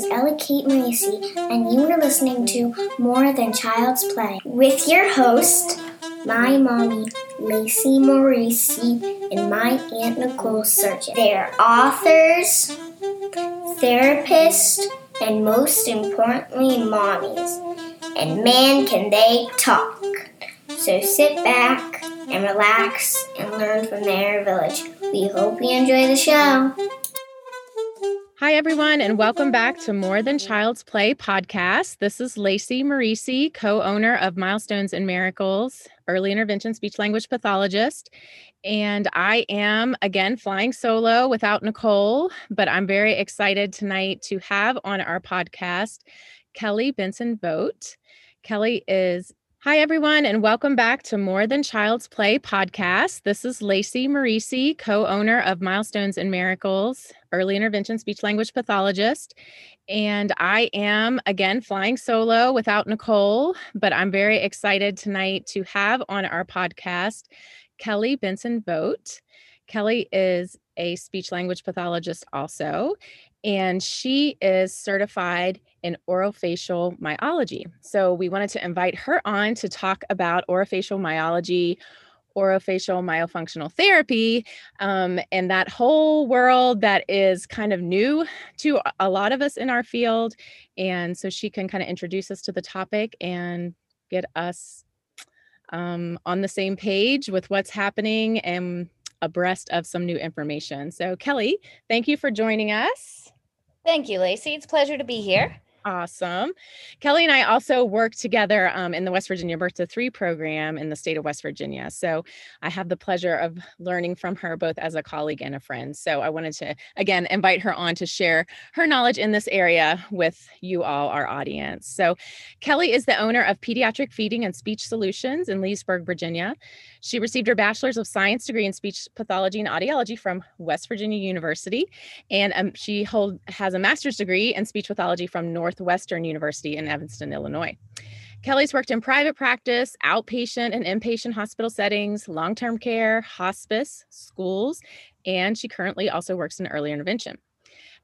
is Ella Kate Marisi, and you are listening to More Than Child's Play with your host, my mommy, Lacey Marisi, and my Aunt Nicole Surgeon. They're authors, therapists, and most importantly, mommies. And man, can they talk! So sit back and relax and learn from their village. We hope you enjoy the show. Hi, everyone, and welcome back to More Than Child's Play podcast. This is Lacey Marisi, co owner of Milestones and Miracles, early intervention speech language pathologist. And I am again flying solo without Nicole, but I'm very excited tonight to have on our podcast Kelly Benson Vogt. Kelly is Hi, everyone, and welcome back to More Than Child's Play podcast. This is Lacey Marisi, co owner of Milestones and Miracles, early intervention speech language pathologist. And I am again flying solo without Nicole, but I'm very excited tonight to have on our podcast Kelly Benson Vogt. Kelly is a speech language pathologist also, and she is certified in orofacial myology. So we wanted to invite her on to talk about orofacial myology, orofacial myofunctional therapy, um, and that whole world that is kind of new to a lot of us in our field. And so she can kind of introduce us to the topic and get us um, on the same page with what's happening and abreast of some new information. So, Kelly, thank you for joining us. Thank you, Lacey. It's a pleasure to be here. Awesome. Kelly and I also work together um, in the West Virginia Birth to Three program in the state of West Virginia. So I have the pleasure of learning from her both as a colleague and a friend. So I wanted to, again, invite her on to share her knowledge in this area with you all, our audience. So Kelly is the owner of Pediatric Feeding and Speech Solutions in Leesburg, Virginia. She received her Bachelor's of Science degree in Speech Pathology and Audiology from West Virginia University. And um, she hold, has a master's degree in Speech Pathology from Northwestern University in Evanston, Illinois. Kelly's worked in private practice, outpatient and inpatient hospital settings, long term care, hospice, schools, and she currently also works in early intervention.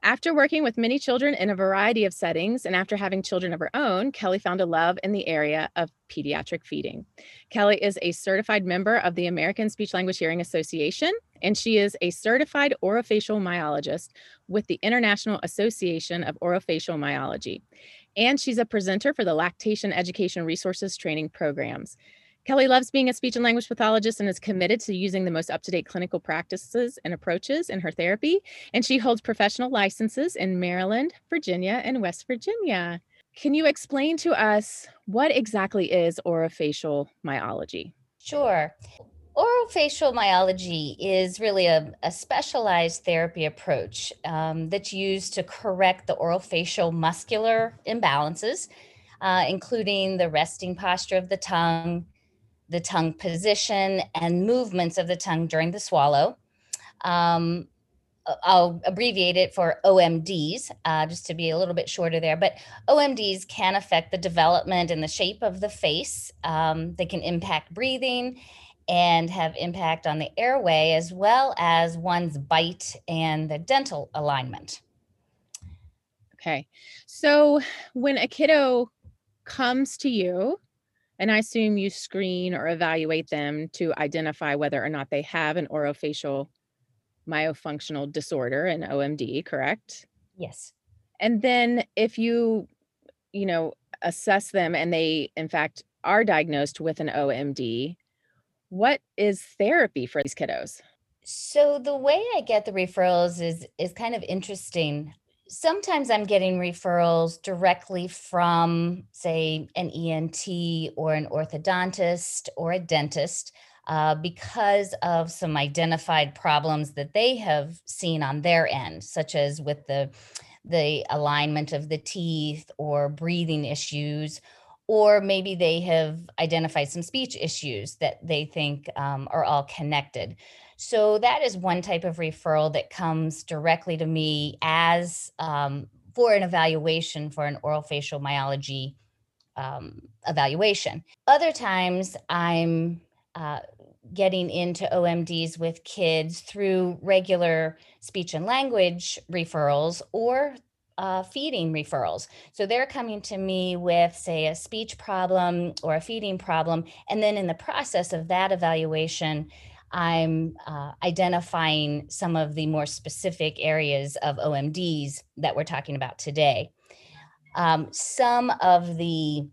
After working with many children in a variety of settings and after having children of her own, Kelly found a love in the area of pediatric feeding. Kelly is a certified member of the American Speech Language Hearing Association, and she is a certified orofacial myologist with the International Association of Orofacial Myology. And she's a presenter for the Lactation Education Resources Training Programs. Kelly loves being a speech and language pathologist and is committed to using the most up to date clinical practices and approaches in her therapy. And she holds professional licenses in Maryland, Virginia, and West Virginia. Can you explain to us what exactly is orofacial myology? Sure. Orofacial myology is really a, a specialized therapy approach um, that's used to correct the orofacial muscular imbalances, uh, including the resting posture of the tongue, the tongue position and movements of the tongue during the swallow. Um, I'll abbreviate it for OMDs, uh, just to be a little bit shorter there. But OMDs can affect the development and the shape of the face. Um, they can impact breathing and have impact on the airway, as well as one's bite and the dental alignment. Okay. So when a kiddo comes to you, and I assume you screen or evaluate them to identify whether or not they have an orofacial myofunctional disorder, an OMD, correct? Yes. And then if you, you know, assess them and they, in fact, are diagnosed with an OMD, what is therapy for these kiddos? So the way I get the referrals is is kind of interesting sometimes I'm getting referrals directly from, say, an ENT or an orthodontist or a dentist uh, because of some identified problems that they have seen on their end, such as with the the alignment of the teeth or breathing issues or maybe they have identified some speech issues that they think um, are all connected. So that is one type of referral that comes directly to me as um, for an evaluation for an oral facial myology um, evaluation. Other times I'm uh, getting into OMDs with kids through regular speech and language referrals or uh, feeding referrals. So they're coming to me with, say, a speech problem or a feeding problem. And then in the process of that evaluation, I'm uh, identifying some of the more specific areas of OMDs that we're talking about today. Um, some of the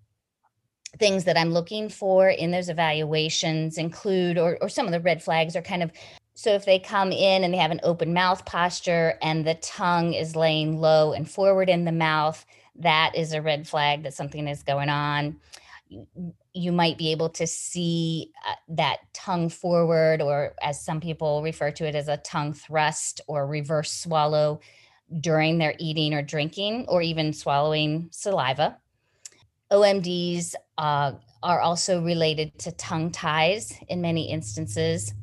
things that I'm looking for in those evaluations include, or, or some of the red flags are kind of so if they come in and they have an open mouth posture and the tongue is laying low and forward in the mouth, that is a red flag that something is going on. You might be able to see uh, that tongue forward, or as some people refer to it as a tongue thrust or reverse swallow during their eating or drinking, or even swallowing saliva. OMDs uh, are also related to tongue ties in many instances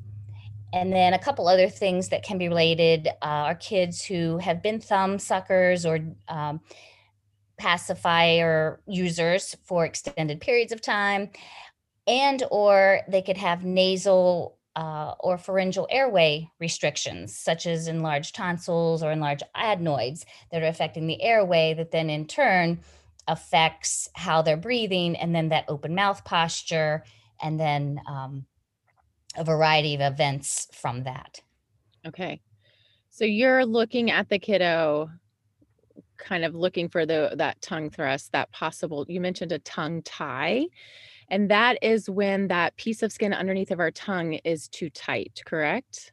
and then a couple other things that can be related uh, are kids who have been thumb suckers or um, pacifier users for extended periods of time and or they could have nasal uh, or pharyngeal airway restrictions such as enlarged tonsils or enlarged adenoids that are affecting the airway that then in turn affects how they're breathing and then that open mouth posture and then um, a variety of events from that. Okay. So you're looking at the kiddo kind of looking for the that tongue thrust, that possible you mentioned a tongue tie. And that is when that piece of skin underneath of our tongue is too tight, correct?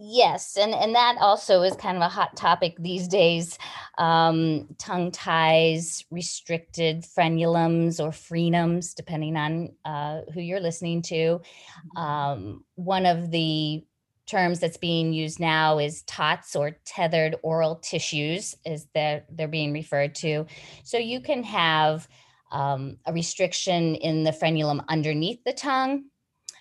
Yes, and and that also is kind of a hot topic these days. Um, tongue ties, restricted frenulums or frenums, depending on uh, who you're listening to. Mm-hmm. Um, one of the terms that's being used now is TOTS or tethered oral tissues, is that they're being referred to. So you can have um, a restriction in the frenulum underneath the tongue.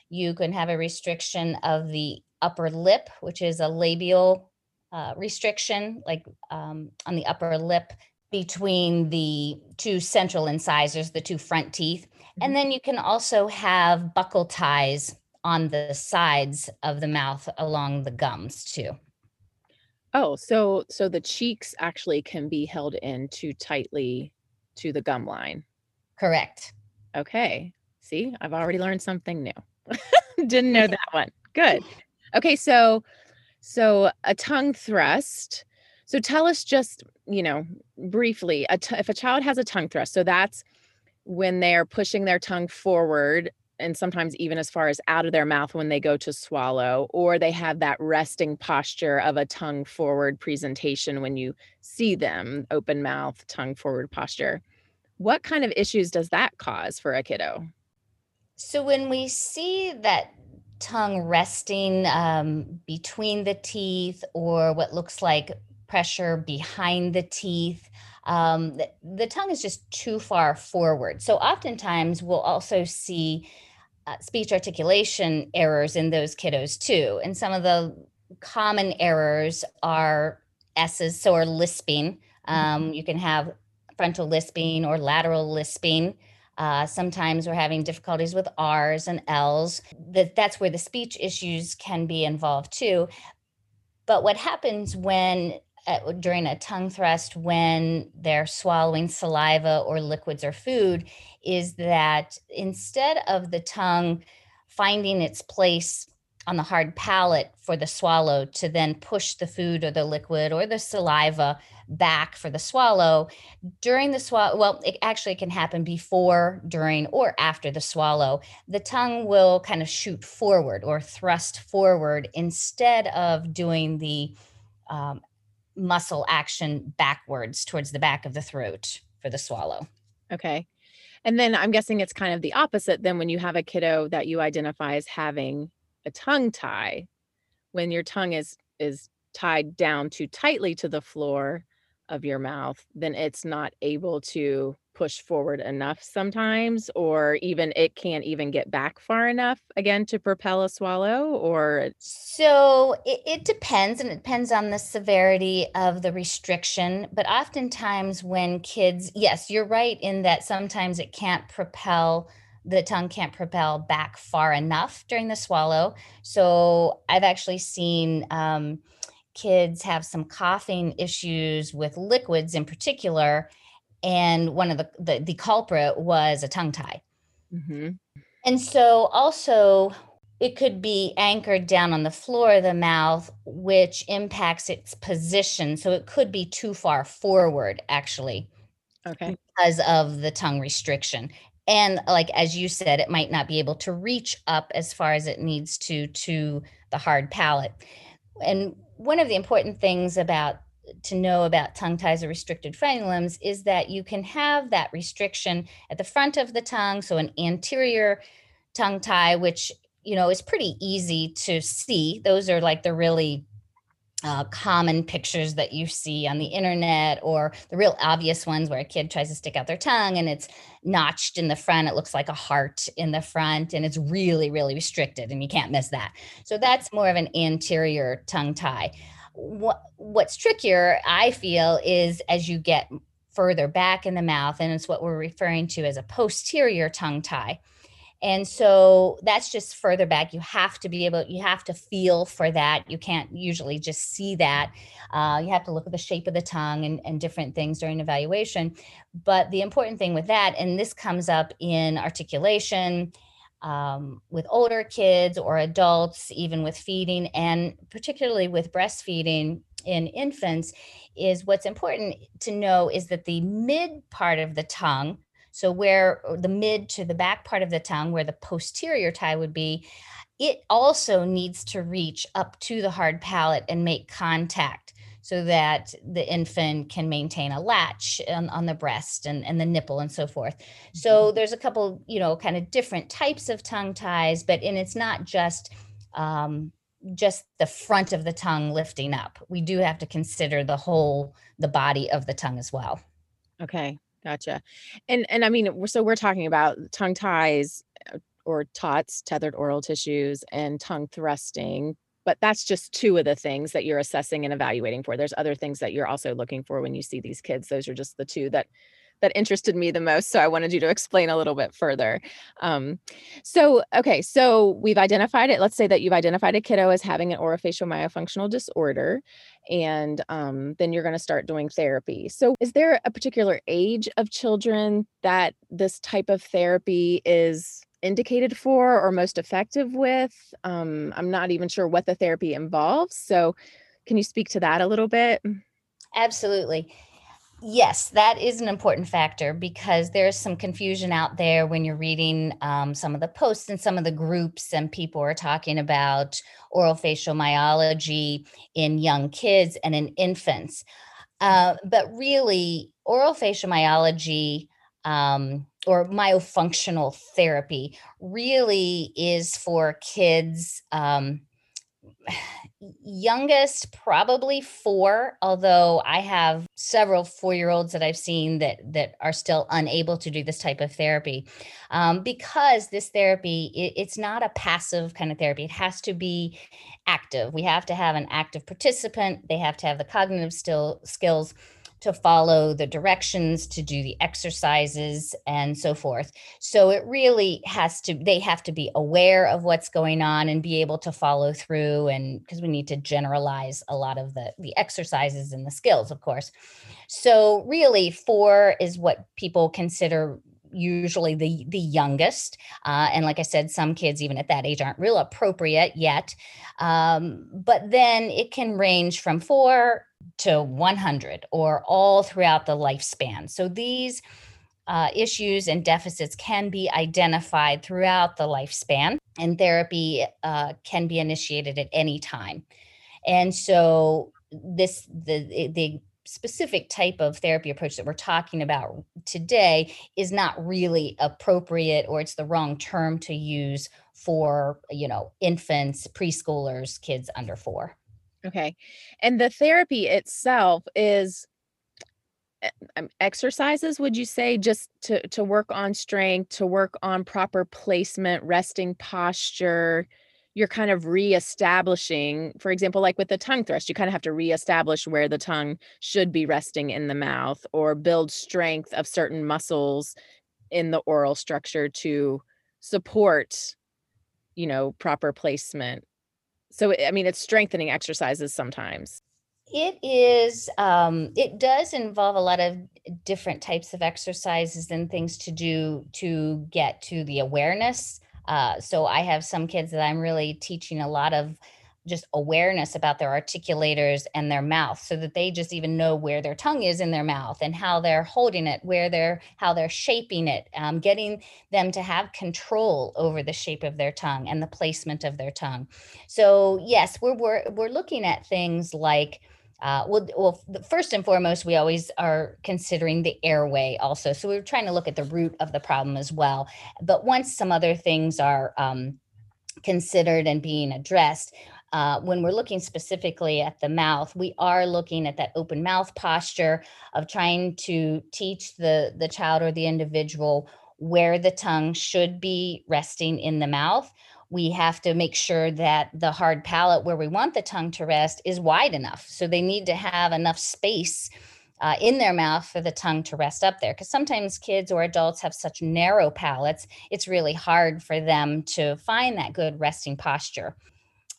You can have a restriction of the upper lip, which is a labial uh, restriction, like um, on the upper lip between the two central incisors, the two front teeth. Mm-hmm. And then you can also have buccal ties on the sides of the mouth along the gums too. Oh, so so the cheeks actually can be held in too tightly to the gum line. Correct. Okay. See, I've already learned something new. Didn't know that one. Good. Okay, so so a tongue thrust. So tell us just, you know, briefly, a t- if a child has a tongue thrust, so that's when they're pushing their tongue forward and sometimes even as far as out of their mouth when they go to swallow, or they have that resting posture of a tongue forward presentation when you see them, open mouth, tongue forward posture. What kind of issues does that cause for a kiddo? So when we see that tongue resting um, between the teeth or what looks like pressure behind the teeth. Um, the, the, tongue is just too far forward. So, oftentimes, we'll also see uh, speech articulation errors in those kiddos too. And some of the common errors are S's, so are lisping. Mm-hmm. Um, you can have frontal lisping or lateral lisping. Uh, sometimes we're having difficulties with R's and L's. That that's where the speech issues can be involved too. But what happens when uh, during a tongue thrust when they're swallowing saliva or liquids or food is that instead of the tongue finding its place on the hard palate for the swallow to then push the food or the liquid or the saliva back for the swallow during the swallow well it actually can happen before during or after the swallow. The tongue will kind of shoot forward or thrust forward instead of doing the um, muscle action backwards towards the back of the throat for the swallow. Okay. And then i'm guessing it's kind of the opposite then when you have a kiddo that you identify as having a tongue tie. When your tongue is is tied down too tightly to the floor of your mouth, then it's not able to push forward enough sometimes, or even it can't even get back far enough again to propel a swallow, or so it, it depends, and it depends on the severity of the restriction. But oftentimes, when kids, yes, you're right in that sometimes it can't propel the tongue can't propel back far enough during the swallow. So I've actually seen um, kids have some coughing issues with liquids in particular and one of the the, the culprit was a tongue tie. Mm-hmm. and so also it could be anchored down on the floor of the mouth which impacts its position so it could be too far forward actually okay. because of the tongue restriction. And like as you said it might not be able to reach up as far as it needs to to the hard palate. And one of the important things about to know about tongue ties or restricted frenulums is that you can have that restriction at the front of the tongue, so an anterior tongue tie, which you know is pretty easy to see. Those are like the really uh, common pictures that you see on the internet or the real obvious ones where a kid tries to stick out their tongue and it's notched in the front. It looks like a heart in the front and it's really really restricted and you can't miss that. So that's more of an anterior tongue tie. What what's trickier i feel is as you get further back in the mouth and it's what we're referring to as a posterior tongue tie and so that's just further back. You have to be able you have to feel for that. You can't usually just see that. Uh, you have to look at the shape of the tongue and, and different things during evaluation. But the important thing with that and this comes up in articulation um, with older kids or adults, even with feeding, and particularly with breastfeeding in infants, is what's important to know is that the mid part of the tongue, so where the mid to the back part of the tongue, where the posterior tie would be, it also needs to reach up to the hard palate and make contact so that the infant can maintain a latch on, on the breast and, and the nipple and so forth. So mm-hmm. there's a couple, you know, kind of different types of tongue ties, but and it's not just um, just the front of the tongue lifting up. We do have to consider the whole the body of the tongue as well. Okay, gotcha. And and I mean, so we're talking about tongue ties uh, or TOTS, tethered oral tissues, and tongue thrusting but that's just two of the things that you're assessing and evaluating for there's other things that you're also looking for when you see these kids those are just the two that that interested me the most so i wanted you to explain a little bit further um, so okay so we've identified it let's say that you've identified a kiddo as having an orofacial myofunctional disorder and um, then you're going to start doing therapy so is there a particular age of children that this type of therapy is indicated for or most effective with. Um, I'm not even sure what the therapy involves. So, can you speak to that a little bit? Absolutely. Yes, that is an important factor because there's some confusion out there when you're reading um, some of the posts and some of the groups, and people are talking about oral facial myology in young kids and in infants. Uh, but really, oral facial myology um, or myofunctional therapy really is for kids um, youngest probably four although i have several four year olds that i've seen that that are still unable to do this type of therapy. Um, because this therapy it, it's not a passive kind of therapy. It has to be active. We have to have an active participant. They have to have the cognitive still skills to follow the directions, to do the exercises, and so forth. So it really has to, they have to be aware of what's going on and be able to follow through. And because we need to generalize a lot of the, the exercises and the skills, of course. So really, four is what people consider usually the the youngest uh, and like i said some kids even at that age aren't real appropriate yet um, but then it can range from four to 100 or all throughout the lifespan. So these uh, issues and deficits can be identified throughout the lifespan, and therapy uh, can be initiated at any time. And so this the the specific type of therapy approach that we're talking about today is not really appropriate or it's the wrong term to use for you know infants preschoolers kids under 4 Okay. And the therapy itself is eh, um, exercises would you say just to to work on strength to work on proper placement resting posture you're kind of reestablishing for example like with the tongue thrust you kind of have to reestablish where the tongue should be resting in the mouth or build strength of certain muscles in the oral structure to support you know proper placement so, I mean, it's strengthening exercises sometimes. It is, um, it does involve a lot of different types of exercises and things to do to get to the awareness. Uh, so I have some kids that I'm really teaching a lot of just awareness about their articulators and their mouth so that they just even know where their tongue is in their mouth and how they're holding it where they're how they're shaping it um, getting them to have control over the shape of their tongue and the placement of their tongue so yes we're we're, we're looking at things like uh, well, well, first and foremost, we always are considering the airway also. So we're trying to look at the root of the problem as well. But once some other things are um, considered and being addressed, uh, when we're looking specifically at the mouth, we are looking at that open mouth posture of trying to teach the, the child or the individual where the tongue should be resting in the mouth. We have to make sure that the hard palate where we want the tongue to rest is wide enough. So they need to have enough space uh, in their mouth for the tongue to rest up there. Because sometimes kids or adults have such narrow palates, it's really hard for them to find that good resting posture.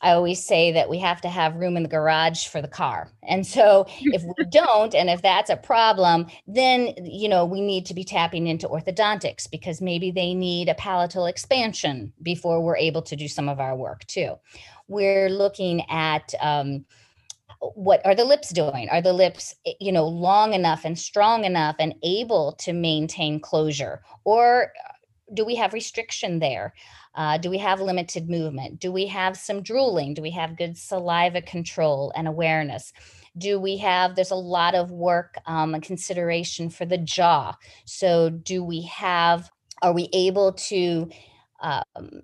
I always say that we have to have room in the garage for the car. And so if we don't, and if that's a problem, then, you know, we need to be tapping into orthodontics because maybe they need a palatal expansion before we're able to do some of our work too. We're looking at, um, what are the lips doing are the lips eh, you know long enough and strong enough and able to maintain closure or do we have restriction there uh, do we have limited movement? Do we have some drooling? Do we have good saliva control and awareness? Do we have, there's a lot of work um, and consideration for the jaw. So, do we have, are we able to um,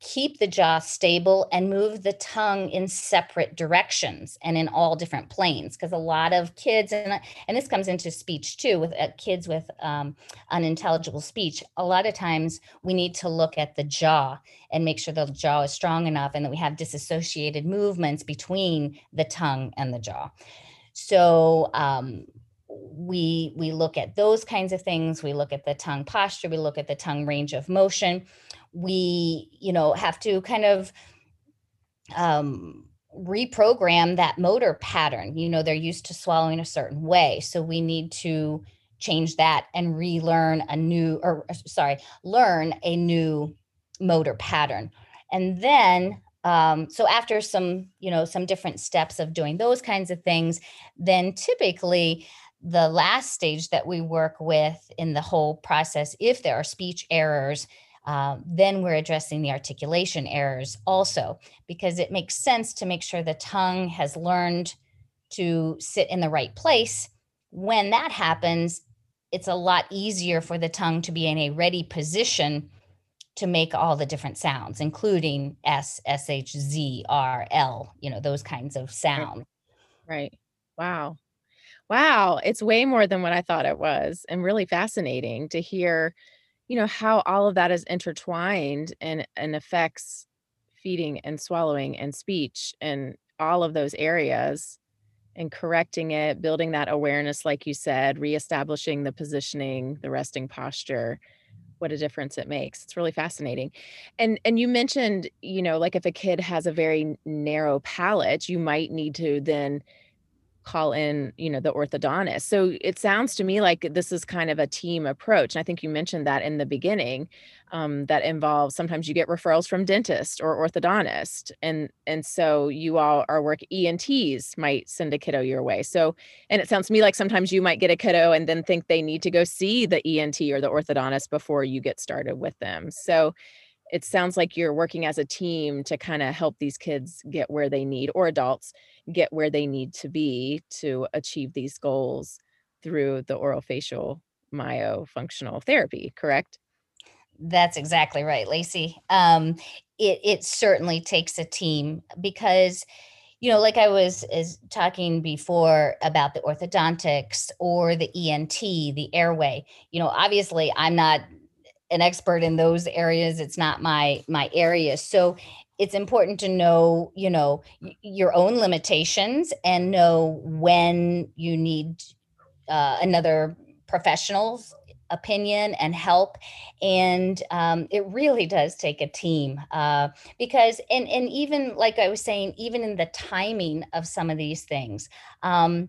keep the jaw stable and move the tongue in separate directions and in all different planes because a lot of kids and and this comes into speech too with uh, kids with um, unintelligible speech a lot of times we need to look at the jaw and make sure the jaw is strong enough and that we have disassociated movements between the tongue and the jaw. So um, we we look at those kinds of things. We look at the tongue posture. We look at the tongue range of motion we you know have to kind of um, reprogram that motor pattern. You know they're used to swallowing a certain way so we need to change that and relearn a new or uh, sorry learn a new motor pattern. And then um, so after some you know some different steps of doing those kinds of things then typically the last stage that we work with in the whole process if there are speech errors uh, then we're addressing the articulation errors also, because it makes sense to make sure the tongue has learned to sit in the right place. When that happens, it's a lot easier for the tongue to be in a ready position to make all the different sounds, including S, S, H, Z, R, L, you know, those kinds of sounds. Right. Wow. Wow. It's way more than what I thought it was, and really fascinating to hear you know how all of that is intertwined and and affects feeding and swallowing and speech and all of those areas and correcting it building that awareness like you said reestablishing the positioning the resting posture what a difference it makes. It's really fascinating. And and you mentioned you know like if a kid has a very narrow palate you might need to then call in you know the orthodontist. So it sounds to me like this is kind of a team approach and i think you mentioned that in the beginning um, that involves sometimes you get referrals from dentist or orthodontist and and so you all are work ents might send a kiddo your way. So and it sounds to me like sometimes you might get a kiddo and then think they need to go see the ent or the orthodontist before you get started with them. So it sounds like you're working as a team to kind of help these kids get where they need or adults get where they need to be to achieve these goals through the oral facial myofunctional therapy correct? That's exactly right lacey. Um, it, it certainly takes a team because you know like i was is talking before about the orthodontics or the ent the airway you know obviously i'm not an expert in those areas it's not my my area. So it's important to know you know your own limitations and know when you need uh, another professionals opinion and help. And um, it really does take a team uh, because and and even like i was saying even in the timing of some of these things um,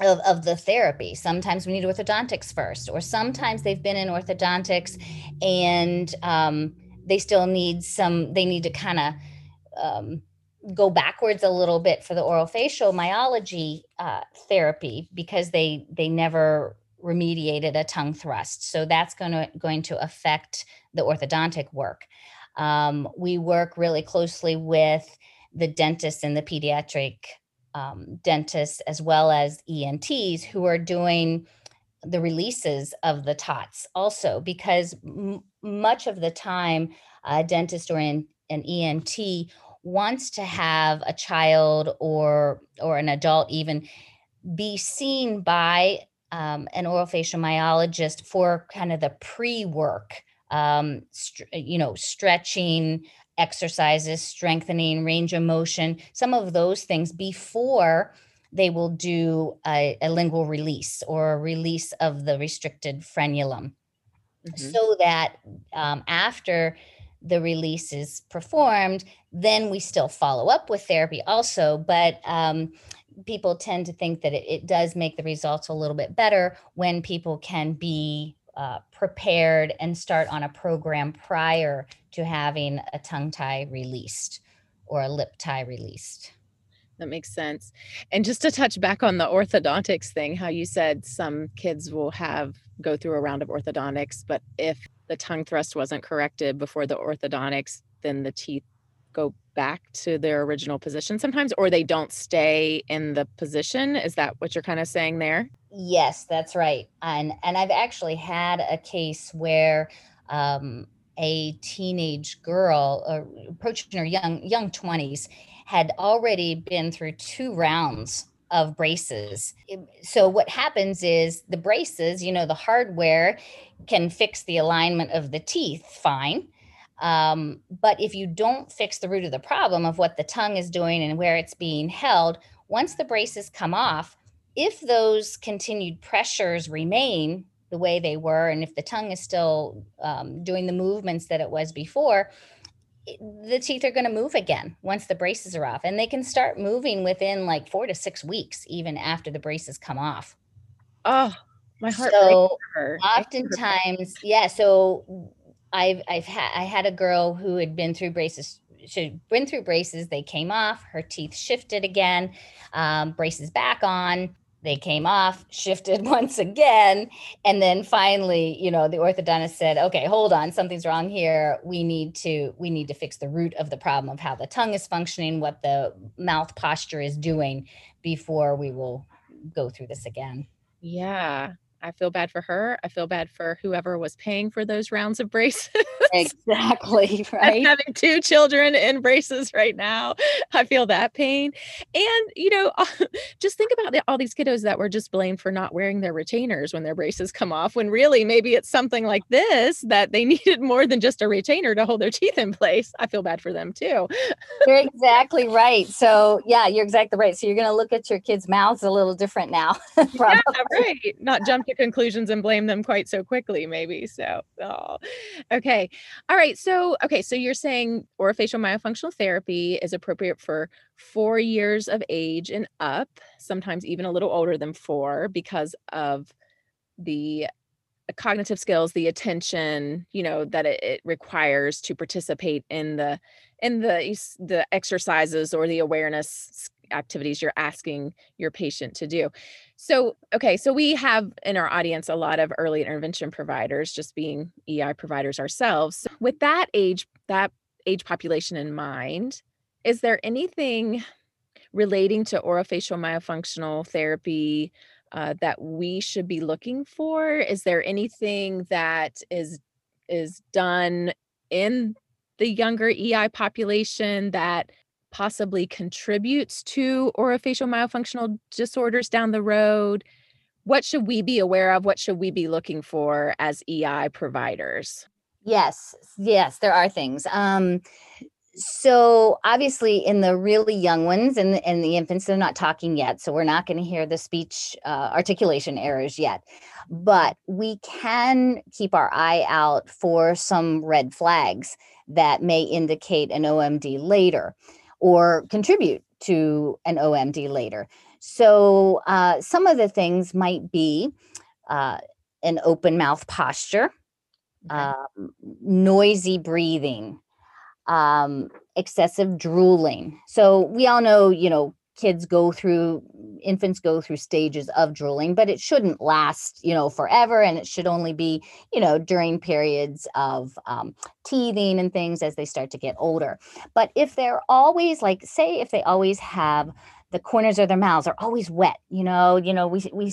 of, of the therapy sometimes we need orthodontics first or sometimes they've been in orthodontics and um, they still need some they need to kind of um, go backwards a little bit for the oral facial myology uh, therapy because they they never remediated a tongue thrust. So that's going to going to affect the orthodontic work. Um, we work really closely with the dentists and the pediatric um, dentists as well as ENTs who are doing the releases of the TOTS also because m- much of the time a dentist or an, an ENT wants to have a child or or an adult even be seen by um, an orofacial myologist for kind of the pre-work um, you know stretching exercises strengthening range of motion some of those things before they will do a, a lingual release or a release of the restricted frenulum mm-hmm. so that um, after the release is performed, then we still follow up with therapy also. But um, people tend to think that it, it, does make the results a little bit better when people can be uh, prepared and start on a program prior to having a tongue tie released or a lip tie released. That makes sense. And just to touch back on the orthodontics thing, how you said some kids will have go through a round of orthodontics, but if the tongue thrust wasn't corrected before the orthodontics, then the teeth go back to their original position sometimes, or they don't stay in the position. Is that what you're kind of saying there? Yes, that's right. And and I've actually had a case where um, a teenage girl, uh, approaching her young young twenties, had already been through two rounds of braces. So what happens is the braces, you know, the hardware can fix the alignment of the teeth fine. Um, but if you don't fix the root of the problem of what the tongue is doing and where it's being held, once the braces come off, if those continued pressures remain the way they were, and if the tongue is still um, doing the movements that it was before, the teeth are going to move again once the braces are off and they can start moving within like four to six weeks even after the braces come off. Oh my heart so oftentimes yeah so i've i've had i had a girl who had been through braces she went through braces they came off her teeth shifted again um, braces back on they came off, shifted once again, and then finally, you know, the orthodontist said, "Okay, hold on, something's wrong here. We need to we need to fix the root of the problem of how the tongue is functioning, what the mouth posture is doing before we will go through this again." Yeah. I feel bad for her. I feel bad for whoever was paying for those rounds of braces. exactly. Right. having two children in braces right now. I feel that pain. And, you know, just think about the, all these kiddos that were just blamed for not wearing their retainers when their braces come off, when really maybe it's something like this that they needed more than just a retainer to hold their teeth in place. I feel bad for them too. you're exactly right. So, yeah, you're exactly right. So, you're going to look at your kids' mouths a little different now. yeah, right. Not jump to conclusions and blame them quite so quickly, maybe. So, oh. okay. All right. So, okay. So you're saying orofacial myofunctional therapy is appropriate for four years of age and up, sometimes even a little older than four because of the cognitive skills the attention you know that it, it, requires to participate in the in the the exercises or the awareness activities you're asking your patient to do so okay so we have in our audience a lot of early intervention providers just being ei providers ourselves So with that age that age population in mind is there anything relating to orofacial myofunctional therapy uh, that we should be looking for? Is there anything that is is done in the younger EI population that possibly contributes to orofacial myofunctional disorders down the road? What should we be aware of? What should we be looking for as EI providers? Yes, yes, there are things. Um, so obviously in the really young ones and the, and the infants they're not talking yet so we're not going to hear the speech uh, articulation errors yet but we can keep our eye out for some red flags that may indicate an omd later or contribute to an omd later so uh, some of the things might be uh, an open mouth posture okay. um, noisy breathing um, excessive drooling. So we all know, you know, kids go through infants go through stages of drooling but it shouldn't last you know forever and it should only be you know during periods of um, teething and things as they start to get older. But if they're always like say if they always have the corners of their mouths are always wet you know you know we we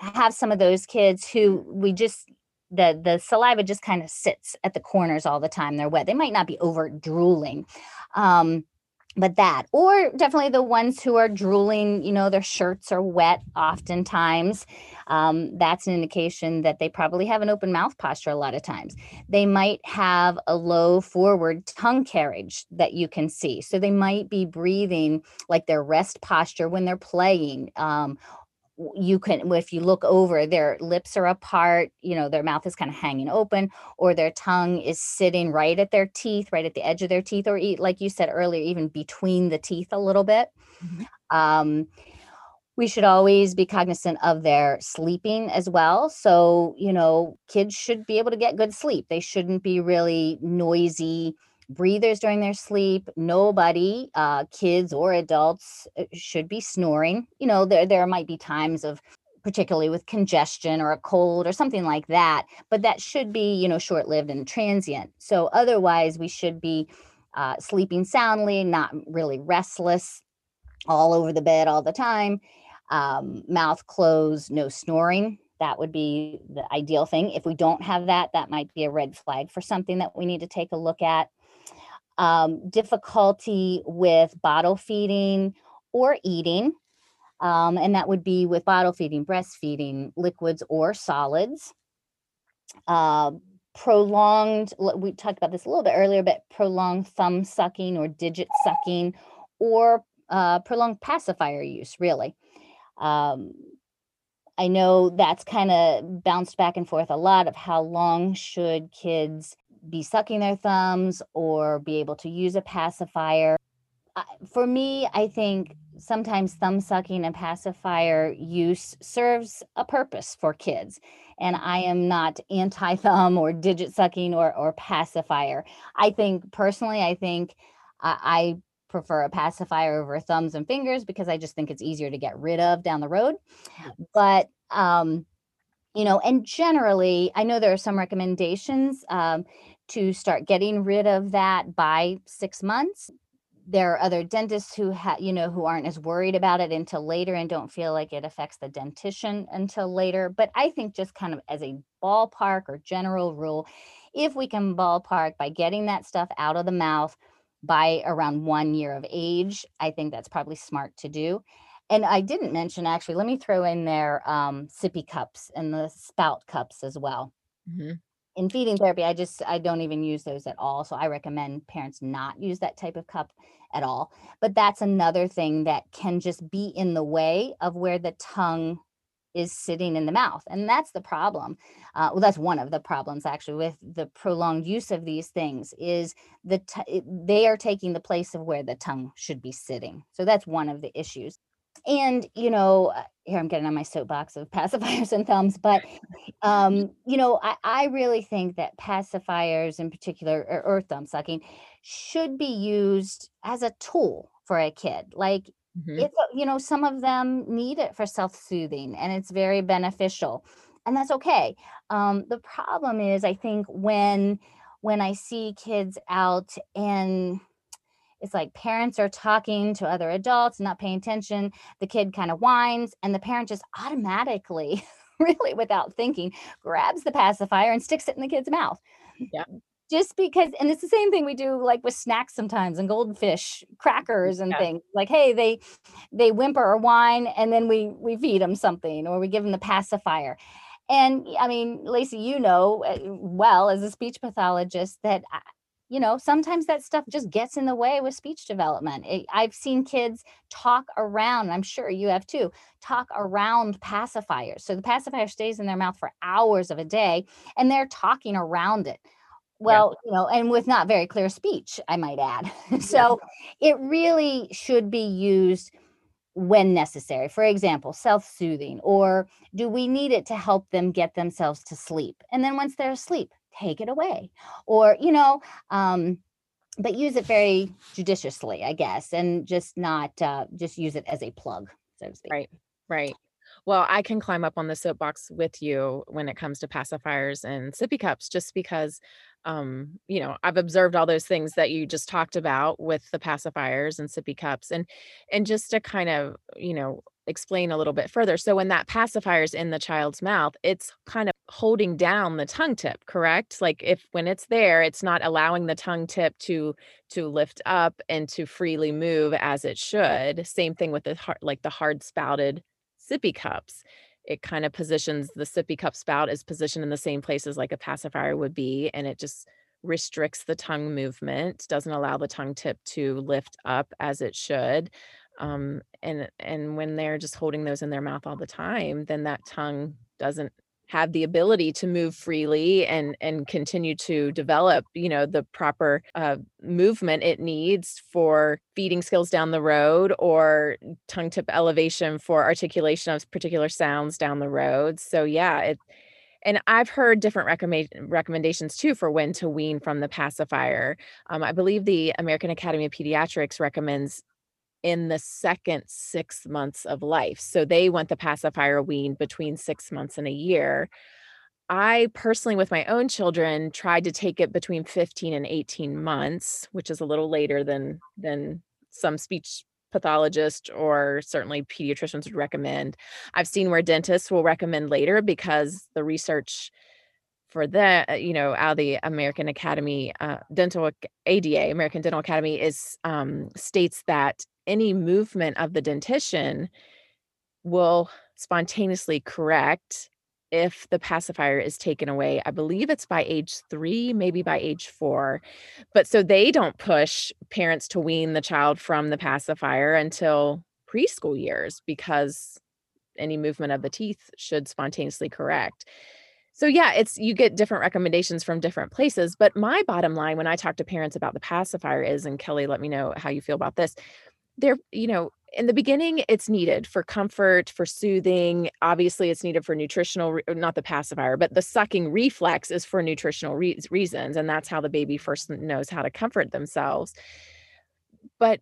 have some of those kids who we just the the saliva just kind of sits at the corners all the time they're wet. They might not be over drooling. Um, but that or definitely the ones who are drooling you know their shirts are wet oftentimes um, that's an indication that they probably have an open mouth posture a lot of times. They might have a low forward tongue carriage that you can see so they might be breathing like their rest posture when they're playing um, you can if you look over their lips are apart you know their mouth is kind of hanging open or their tongue is sitting right at their teeth right at the edge of their teeth or eat like you said earlier even between the teeth a little bit mm-hmm. um, we should always be cognizant of their sleeping as well so you know kids should be able to get good sleep they shouldn't be really noisy breathers during their sleep. Nobody, uh, kids or adults, uh, should be snoring. You know, there there might be times of particularly with congestion or a cold or something like that, but that should be you know short lived and transient. So otherwise, we should be uh, sleeping soundly, not really restless, all over the bed all the time. Um, mouth closed, no snoring. That would be the ideal thing. If we don't have that, that might be a red flag for something that we need to take a look at um, difficulty with bottle feeding or eating. Um, and that would be with bottle feeding, breastfeeding, liquids or solids. Uh, prolonged, we talked about this a little bit earlier, but prolonged thumb sucking or digit sucking or uh, prolonged pacifier use, really. Um, I know that's kind of bounced back and forth a lot of how long should kids be sucking their thumbs or be able to use a pacifier. For me, I think sometimes thumb sucking and pacifier use serves a purpose for kids. And I am not anti thumb or digit sucking or, or pacifier. I think personally, I think I, I prefer a pacifier over thumbs and fingers because I just think it's easier to get rid of down the road. But, um, you know, and generally, I know there are some recommendations. Um, to start getting rid of that by six months. There are other dentists who have, you know, who aren't as worried about it until later and don't feel like it affects the dentition until later. But I think just kind of as a ballpark or general rule, if we can ballpark by getting that stuff out of the mouth by around one year of age, I think that's probably smart to do. And I didn't mention actually, let me throw in there um, sippy cups and the spout cups as well. Mm-hmm in feeding therapy, I just I don't even use those at all. So I recommend parents not use that type of cup at all. But that's another thing that can just be in the way of where the tongue is sitting in the mouth. And that's the problem. Uh, well, that's one of the problems actually with the prolonged use of these things is the t- they are taking the place of where the tongue should be sitting. So that's one of the issues and you know uh, here i'm getting on my soapbox of pacifiers and thumbs but um you know i, I really think that pacifiers in particular or, or thumb sucking should be used as a tool for a kid like mm-hmm. it's you know some of them need it for self-soothing and it's very beneficial and that's okay um the problem is i think when when i see kids out and it's like parents are talking to other adults, not paying attention. The kid kind of whines, and the parent just automatically, really without thinking, grabs the pacifier and sticks it in the kid's mouth. Yeah. Just because, and it's the same thing we do like with snacks sometimes and goldfish crackers and yeah. things. Like, hey, they they whimper or whine, and then we we feed them something or we give them the pacifier. And I mean, Lacey, you know eh, well as a speech pathologist that you know, sometimes that stuff just gets in the way with speech development. It, I've seen kids talk around, I'm sure you have too, talk around pacifiers. So the pacifier stays in their mouth for hours of a day and they're talking around it. Well, yeah. you know, and with not very clear speech, I might add. so yeah. it really should be used when necessary. For example, self soothing, or do we need it to help them get themselves to sleep? And then once they're asleep, take it away. Or, you know, um, but use it very judiciously, I guess, and just not uh, just use it as a plug, so to speak. Right, right. Well, I can climb up on the soapbox with you when it comes to pacifiers and sippy cups, just because um, you know, I've observed all those things that you just talked about with the pacifiers and sippy cups and and just to kind of, you know, explain a little bit further. So when that pacifier is in the child's mouth, it's kind of holding down the tongue tip, correct? Like if when it's there, it's not allowing the tongue tip to to lift up and to freely move as it should. Same thing with the hard, like the hard spouted sippy cups it kind of positions the sippy cup spout is positioned in the same places like a pacifier would be and it just restricts the tongue movement doesn't allow the tongue tip to lift up as it should um, and and when they're just holding those in their mouth all the time then that tongue doesn't have the ability to move freely and and continue to develop you know the proper uh, movement it needs for feeding skills down the road or tongue tip elevation for articulation of particular sounds down the road so yeah it and I've heard different recommend, recommendations too for when to wean from the pacifier. Um, I believe the American Academy of Pediatrics recommends in the second six months of life. So they want the pacifier weaned between six months and a year. I personally, with my own children, tried to take it between 15 and 18 months, which is a little later than than some speech pathologist or certainly pediatricians would recommend. I've seen where dentists will recommend later because the research for that, you know, out of the American Academy, uh, Dental ADA, American Dental Academy, is um, states that any movement of the dentition will spontaneously correct if the pacifier is taken away. I believe it's by age three, maybe by age four. But so they don't push parents to wean the child from the pacifier until preschool years because any movement of the teeth should spontaneously correct. So yeah, it's you get different recommendations from different places, but my bottom line when I talk to parents about the pacifier is and Kelly let me know how you feel about this. They're, you know, in the beginning it's needed for comfort, for soothing. Obviously it's needed for nutritional not the pacifier, but the sucking reflex is for nutritional re- reasons and that's how the baby first knows how to comfort themselves. But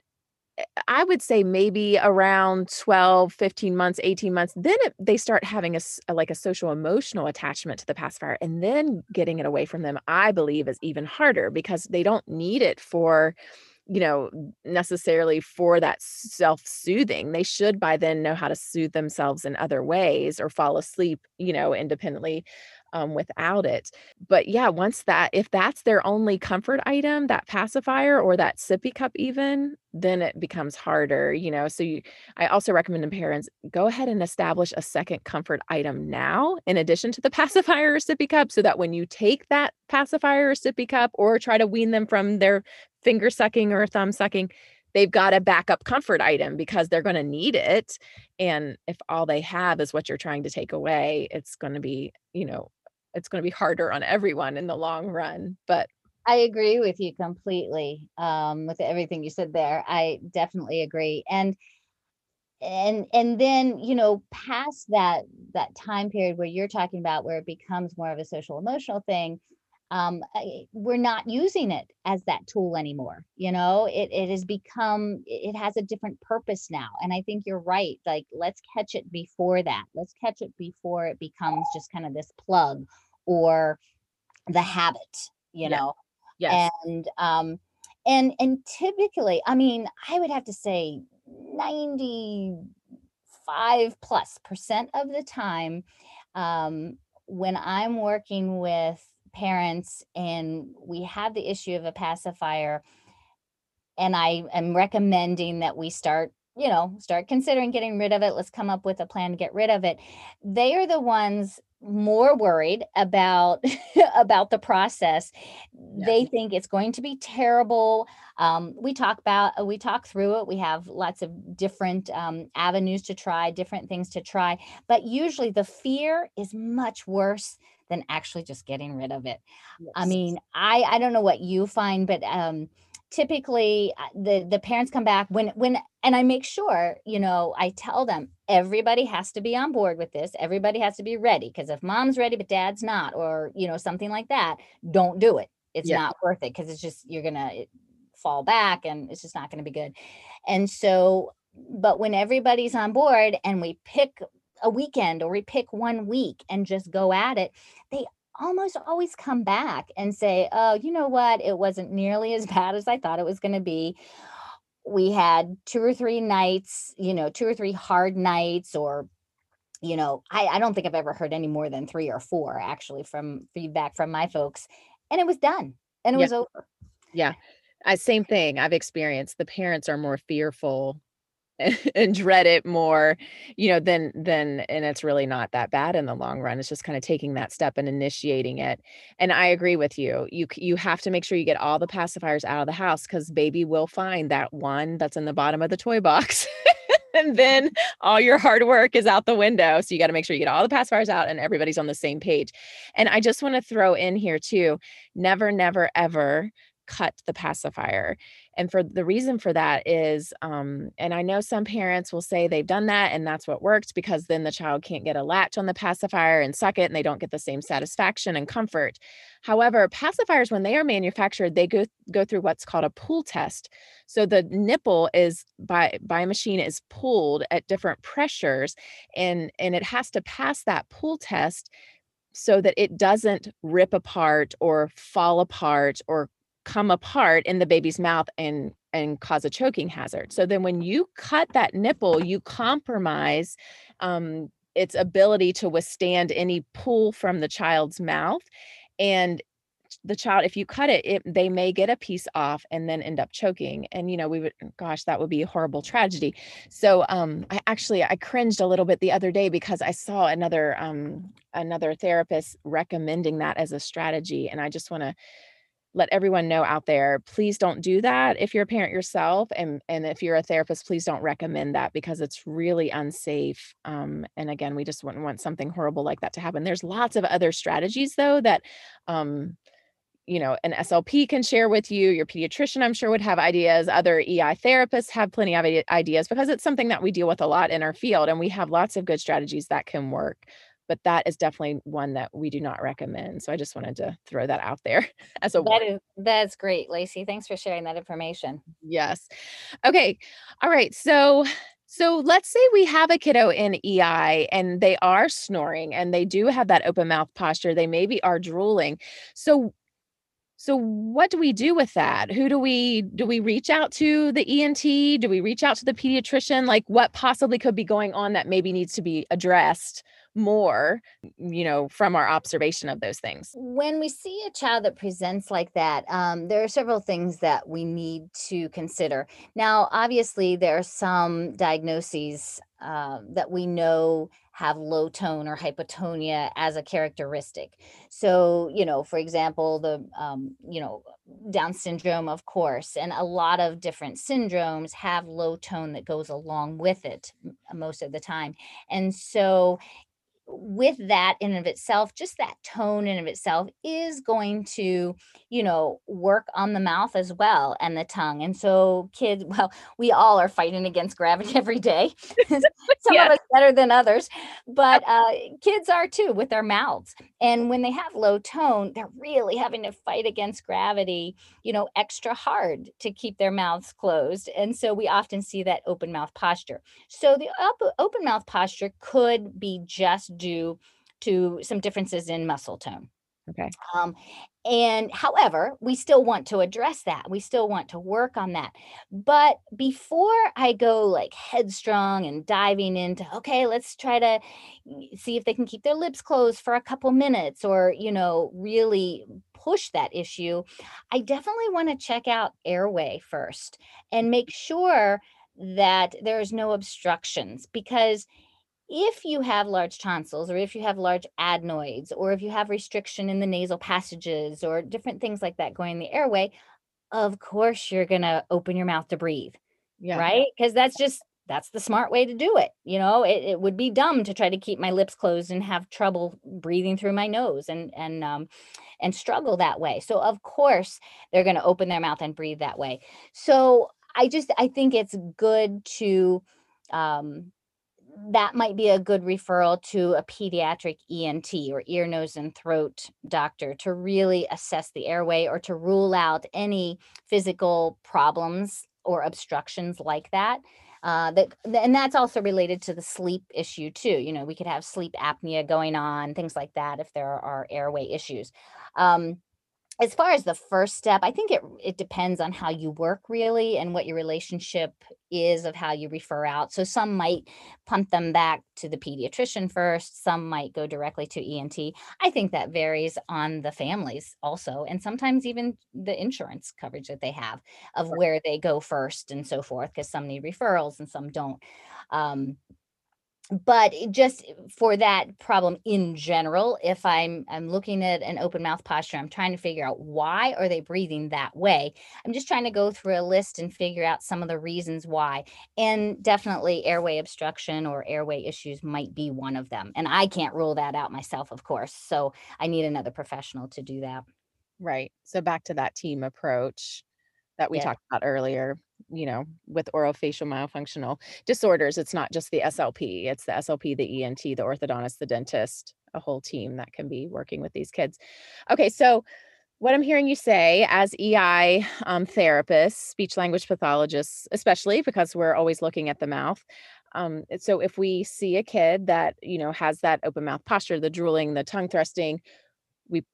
Eh, I would say maybe around 12, 15 months, 18 months, then it, they start having a, a, like a social emotional attachment to the pacifier and then getting it away from them, I believe is even harder because they don't need it for you know necessarily for that self-soothing. They should by then know how to soothe themselves in other ways or fall asleep you know independently um, without it. But yeah, once that, if that's their only comfort item, that pacifier or that sippy cup, even, then it becomes harder, you know. So you, I also recommend to parents go ahead and establish a second comfort item now, in addition to the pacifier or sippy cup, so that when you take that pacifier or sippy cup or try to wean them from their finger sucking or thumb sucking, they've got a backup comfort item because they're going to need it and if all they have is what you're trying to take away it's going to be you know it's going to be harder on everyone in the long run but I agree with you completely um, with everything you said there. I definitely agree. And and and then you know past that that time period where you're talking about where it becomes more of a social emotional thing um, we're not using it as that tool anymore you know it, it has become it has a different purpose now and i think you're right like let's catch it before that let's catch it before it becomes just kind of this plug or the habit you yeah. know yes. and um and and typically i mean i would have to say 95 plus percent of the time um when i'm working with parents and we have the issue of a pacifier and i am recommending that we start you know start considering getting rid of it. Let's come up with a plan to get rid of it. They are the ones more worried about about the process. They think it's going to be terrible. Um, we talk about uh, we talk through it. We have lots of different um, avenues to try different things to try but usually the fear is much worse than actually just getting rid of it yes. i mean i i don't know what you find but um typically uh, the the parents come back when when and I make sure, you know, I tell them everybody has to be on board with this. Everybody has to be ready because if mom's ready but dad's not or, you know, something like that, don't do it. It's yeah. not worth it because it's just you're going to fall back and it's just not going to be good. And so but when everybody's on board and we pick a weekend or we pick one week and just go at it, they almost always come back and say, oh, you know what? It wasn't nearly as bad as I thought it was going to be. We had two or three nights, you know, two or three hard nights, or, you know, I, I don't think I've ever heard any more than three or four actually from feedback from my folks. And it was done and it yeah. was over. Yeah. I, same thing I've experienced. The parents are more fearful and dread it more you know than than and it's really not that bad in the long run. It's just kind of taking that step and initiating it. And i agree with you. You you have to make sure you get all the pacifiers out of the house cuz baby will find that one that's in the bottom of the toy box and then all your hard work is out the window. So you got to make sure you get all the pacifiers out and everybody's on the same page. And i just want to throw in here too never never ever cut the pacifier and for the reason for that is um, and i know some parents will say they've done that and that's what worked because then the child can't get a latch on the pacifier and suck it and they don't get the same satisfaction and comfort. However pacifiers when they are manufactured they go go through what's called a pull test. So the nipple is by by machine is pulled at different pressures and and it has to pass that pull test so that it doesn't rip apart or fall apart or come apart in the baby's mouth and and cause a choking hazard. So then when you cut that nipple, you compromise um, its ability to withstand any pull from the child's mouth. And the child, if you cut it, it, they may get a piece off and then end up choking. And you know, we would, gosh, that would be a horrible tragedy. So um, I actually I cringed a little bit the other day because I saw another um, another therapist recommending that as a strategy, and I just want to let everyone know out there please don't do that if you're a parent yourself and and if you're a therapist please don't recommend that because it's really unsafe. Um, and again we just wouldn't want something horrible like that to happen. There's lots of other strategies though that um, you know an slp can share with you your pediatrician i'm sure would have ideas other ei therapists have plenty of ideas because it's something that we deal with a lot in our field and we have lots of good strategies that can work but that is definitely one that we do not recommend. So I just wanted to throw that out there as a that is that's great, Lacey. Thanks for sharing that information. Yes. Okay. All right. So so let's say we have a kiddo in EI and they are snoring and they do have that open mouth posture. They maybe are drooling. So so what do we do with that? Who do we do we reach out to the ENT? Do we reach out to the pediatrician? Like what possibly could be going on that maybe needs to be addressed more, you know, from our observation of those things. When we see a child that presents like that, um, there are several things that we need to consider. Now, obviously, there are some diagnoses uh, that we know have low tone or hypotonia as a characteristic. So, you know, for example, the, um, you know, Down syndrome, of course, and a lot of different syndromes have low tone that goes along with it most of the time. And so with that in of itself just that tone in of itself is going to you know work on the mouth as well and the tongue. And so kids well we all are fighting against gravity every day. Some of us better than others but uh, kids are too with their mouths. And when they have low tone they're really having to fight against gravity you know extra hard to keep their mouths closed. And so we often see that open mouth posture. So the op- open mouth posture could be just due to some differences in muscle tone. Okay. Um, and however, we still want to address that. We still want to work on that. But before I go like headstrong and diving into, okay, let's try to see if they can keep their lips closed for a couple minutes or, you know, really push that issue, I definitely want to check out airway first and make sure that there's no obstructions because if you have large tonsils or if you have large adenoids or if you have restriction in the nasal passages or different things like that going in the airway, of course you're going to open your mouth to breathe. Yeah. Right? Because that's just that's the smart way to do it. You know, it, it would be dumb to try to keep my lips closed and have trouble breathing through my nose and and um and struggle that way. So of course they're going to open their mouth and breathe that way. So I just I think it's good to um that might be a good referral to a pediatric ENT or ear, nose, and throat doctor to really assess the airway or to rule out any physical problems or obstructions like that. Uh, that and that's also related to the sleep issue too. You know, we could have sleep apnea going on, things like that, if there are airway issues. Um, as far as the first step, I think it it depends on how you work really and what your relationship is of how you refer out. So some might punt them back to the pediatrician first, some might go directly to ENT. I think that varies on the families also and sometimes even the insurance coverage that they have of where they go first and so forth because some need referrals and some don't. Um, but just for that problem in general if i'm i'm looking at an open mouth posture i'm trying to figure out why are they breathing that way. I'm just trying to go through a list and figure out some of the reasons why and definitely airway obstruction or airway issues might be one of them and i can't rule that out myself of course so i need another professional to do that. Right so back to that team approach that we yeah. talked about earlier you know, with orofacial myofunctional disorders, it's not just the SLP, it's the SLP, the ENT, the orthodontist, the dentist, a whole team that can be working with these kids. Okay, so what I'm hearing you say as EI um, therapists, speech language pathologists, especially because we're always looking at the mouth. Um, so if we see a kid that you know has that open mouth posture, the drooling, the tongue thrusting, we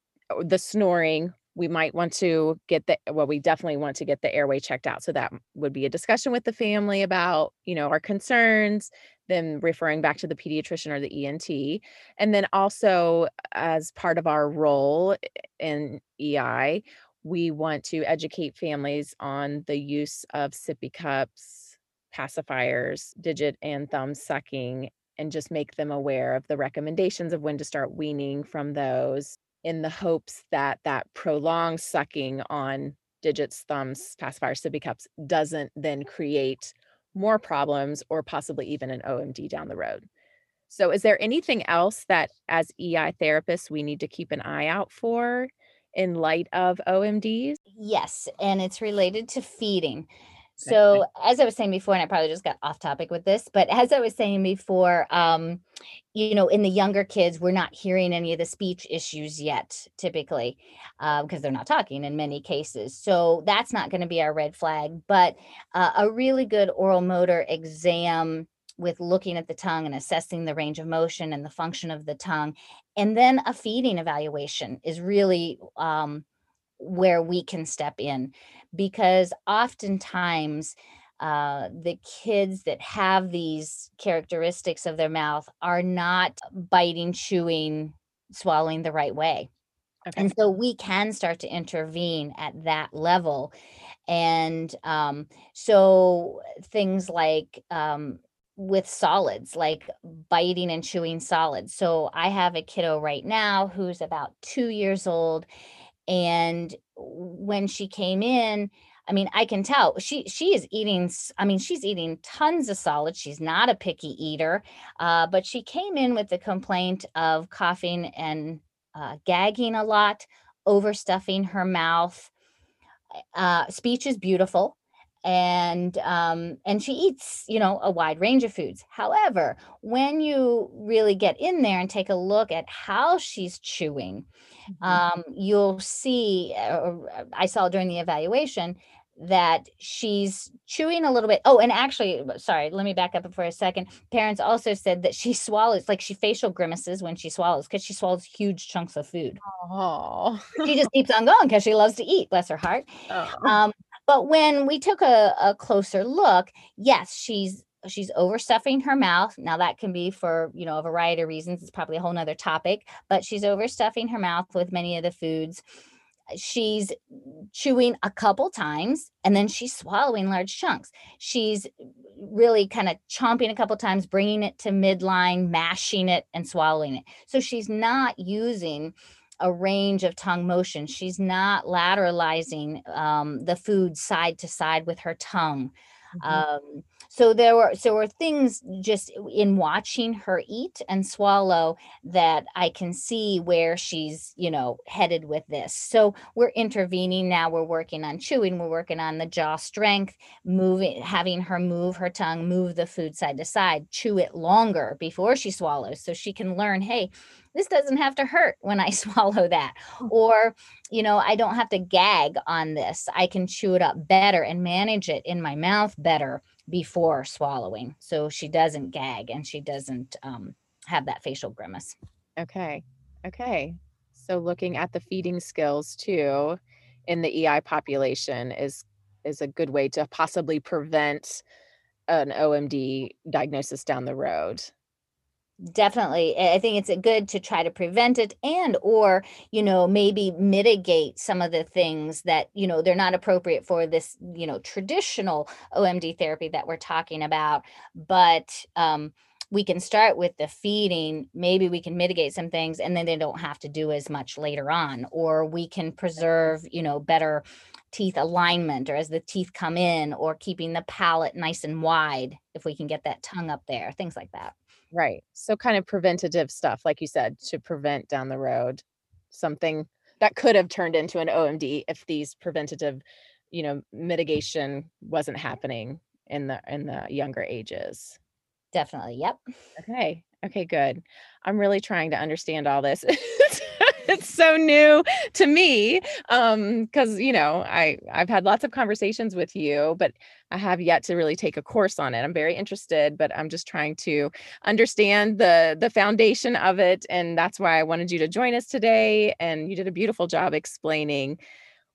the snoring, we might want to get the well we definitely want to get the airway checked out so that would be a discussion with the family about you know our concerns then referring back to the pediatrician or the ENT and then also as part of our role in EI we want to educate families on the use of sippy cups pacifiers digit and thumb sucking and just make them aware of the recommendations of when to start weaning from those in the hopes that that prolonged sucking on digits, thumbs, pacifier, sippy cups doesn't then create more problems or possibly even an OMD down the road. So, is there anything else that as EI therapists we need to keep an eye out for in light of OMDs? Yes, and it's related to feeding. So, as I was saying before, and I probably just got off topic with this, but as I was saying before, um, you know, in the younger kids, we're not hearing any of the speech issues yet, typically, because uh, they're not talking in many cases. So, that's not going to be our red flag. But uh, a really good oral motor exam with looking at the tongue and assessing the range of motion and the function of the tongue, and then a feeding evaluation is really um, where we can step in because oftentimes uh, the kids that have these characteristics of their mouth are not biting, chewing, swallowing the right way. Okay. And so we can start to intervene at that level. And um, so things like um, with solids, like biting and chewing solids. So I have a kiddo right now who's about two years old and when she came in i mean i can tell she she is eating i mean she's eating tons of solids she's not a picky eater uh, but she came in with the complaint of coughing and uh, gagging a lot overstuffing her mouth uh, speech is beautiful and um, and she eats you know a wide range of foods. However when you really get in there and take a look at how she's chewing mm-hmm. um, you'll see uh, i saw during the evaluation that she's chewing a little bit. Oh and actually sorry let me back up for a second. Parents also said that she swallows like she facial grimaces when she swallows because she swallows huge chunks of food. Oh she just keeps on going because she loves to eat bless her heart. Oh. um, but when we took a, a closer look, yes, she's she's overstuffing her mouth. Now that can be for, you know, a variety of reasons. It's probably a whole nother topic, but she's overstuffing her mouth with many of the foods. she's chewing a couple times and then she's swallowing large chunks. She's really kind of chomping a couple times, bringing it to midline, mashing it, and swallowing it. So she's not using a range of tongue motion. She's not lateralizing um, the food side to side with her tongue. Mm-hmm. Um, so there were so were things just in watching her eat and swallow that I can see where she's you know headed with this. So we're intervening now. We're working on chewing. We're working on the jaw strength, moving, having her move her tongue, move the food side to side, chew it longer before she swallows, so she can learn. Hey, this doesn't have to hurt when I swallow that. Mm. Or, you know, I don't have to gag on this. I can chew it up better and manage it in my mouth better before swallowing. So she doesn't gag and she doesn't um, have that facial grimace. Okay. Okay. So looking at the feeding skills too in the EI population is is a good way to possibly prevent an OMD diagnosis down the road definitely i think it's good to try to prevent it and or you know maybe mitigate some of the things that you know they're not appropriate for this you know traditional omd therapy that we're talking about. But um we can start with the feeding maybe we can mitigate some things and then they don't have to do as much later on. Or we can preserve you know better teeth alignment or as the teeth come in or keeping the palate nice and wide if we can get that tongue up there things like that Right. So kind of preventative stuff, like you said, to prevent down the road something that could have turned into an OMD if these preventative, you know, mitigation wasn't happening in the in the younger ages. Definitely. Yep. Okay. Okay, good. I'm really trying to understand all this. it's so new to me um because you know i i've had lots of conversations with you but i have yet to really take a course on it. I'm very interested but i'm just trying to understand the the foundation of it and that's why i wanted you to join us today and you did a beautiful job explaining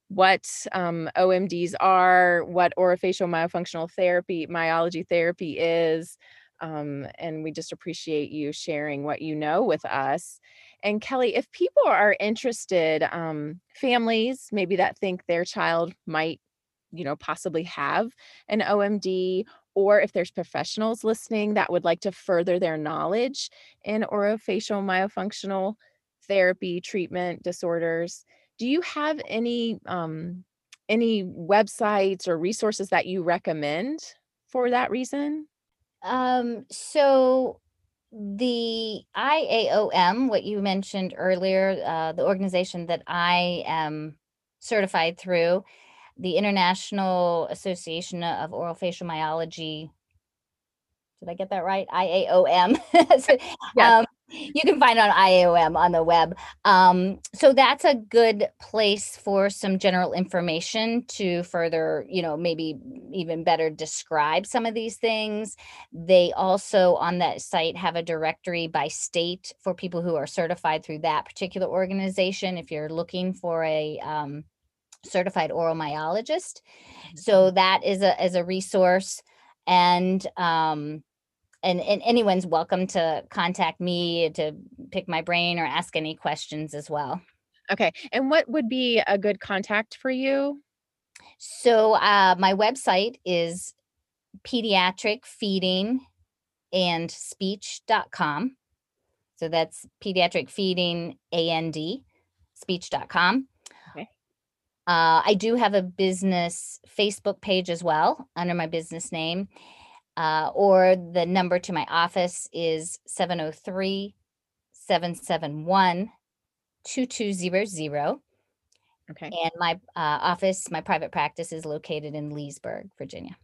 what um, omds are what orofacial myofunctional therapy myology therapy is um, and we just appreciate you sharing what you know with us and Kelly, if people are interested, um, families maybe that think their child might, you know, possibly have an OMD, or if there's professionals listening that would like to further their knowledge in orofacial myofunctional therapy treatment disorders, do you have any um, any websites or resources that you recommend for that reason? Um, so the IAOM, what you mentioned earlier, uh, the organization that I am certified through, the International Association of Orofacial Myology. Did I get that right? IAOM. so, yes. um, you can find on IOM on the web. Um, so that's a good place for some general information to further, you know, maybe even better describe some of these things. They also on that site have a directory by state for people who are certified through that particular organization. If you're looking for a um, certified oral myologist, so mm-hmm. that is a as a resource and um, and, and anyone's welcome to contact me to pick my brain or ask any questions as well. Okay. And what would be a good contact for you? So uh, my website is pediatric feeding and speech.com. So that's pediatric feeding and speech.com. Okay. Uh, I do have a business Facebook page as well under my business name uh, or the number to my office is 703 771 2200. Okay. And my uh, office, my private practice is located in Leesburg, Virginia.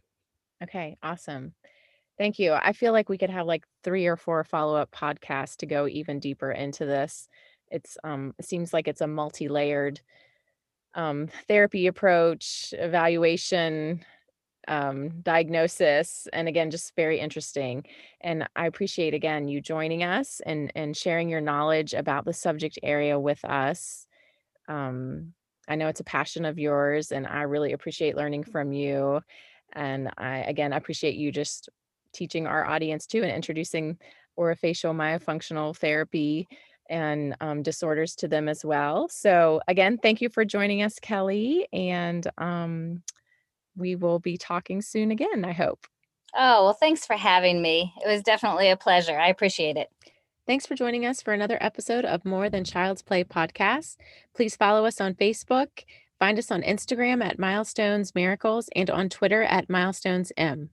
Okay, awesome. Thank you. I feel like we could have like three or four follow-up podcasts to go even deeper into this. It's um it seems like it's a multi-layered um therapy approach, evaluation, um, diagnosis and again just very interesting and i appreciate again you joining us and and sharing your knowledge about the subject area with us um, i know it's a passion of yours and i really appreciate learning from you and i again appreciate you just teaching our audience too and introducing orofacial myofunctional therapy and um, disorders to them as well. So, again, thank you for joining us, Kelly. And um, we will be talking soon again, I hope. Oh, well, thanks for having me. It was definitely a pleasure. I appreciate it. Thanks for joining us for another episode of More Than Child's Play podcast. Please follow us on Facebook, find us on Instagram at Milestones Miracles, and on Twitter at Milestones M.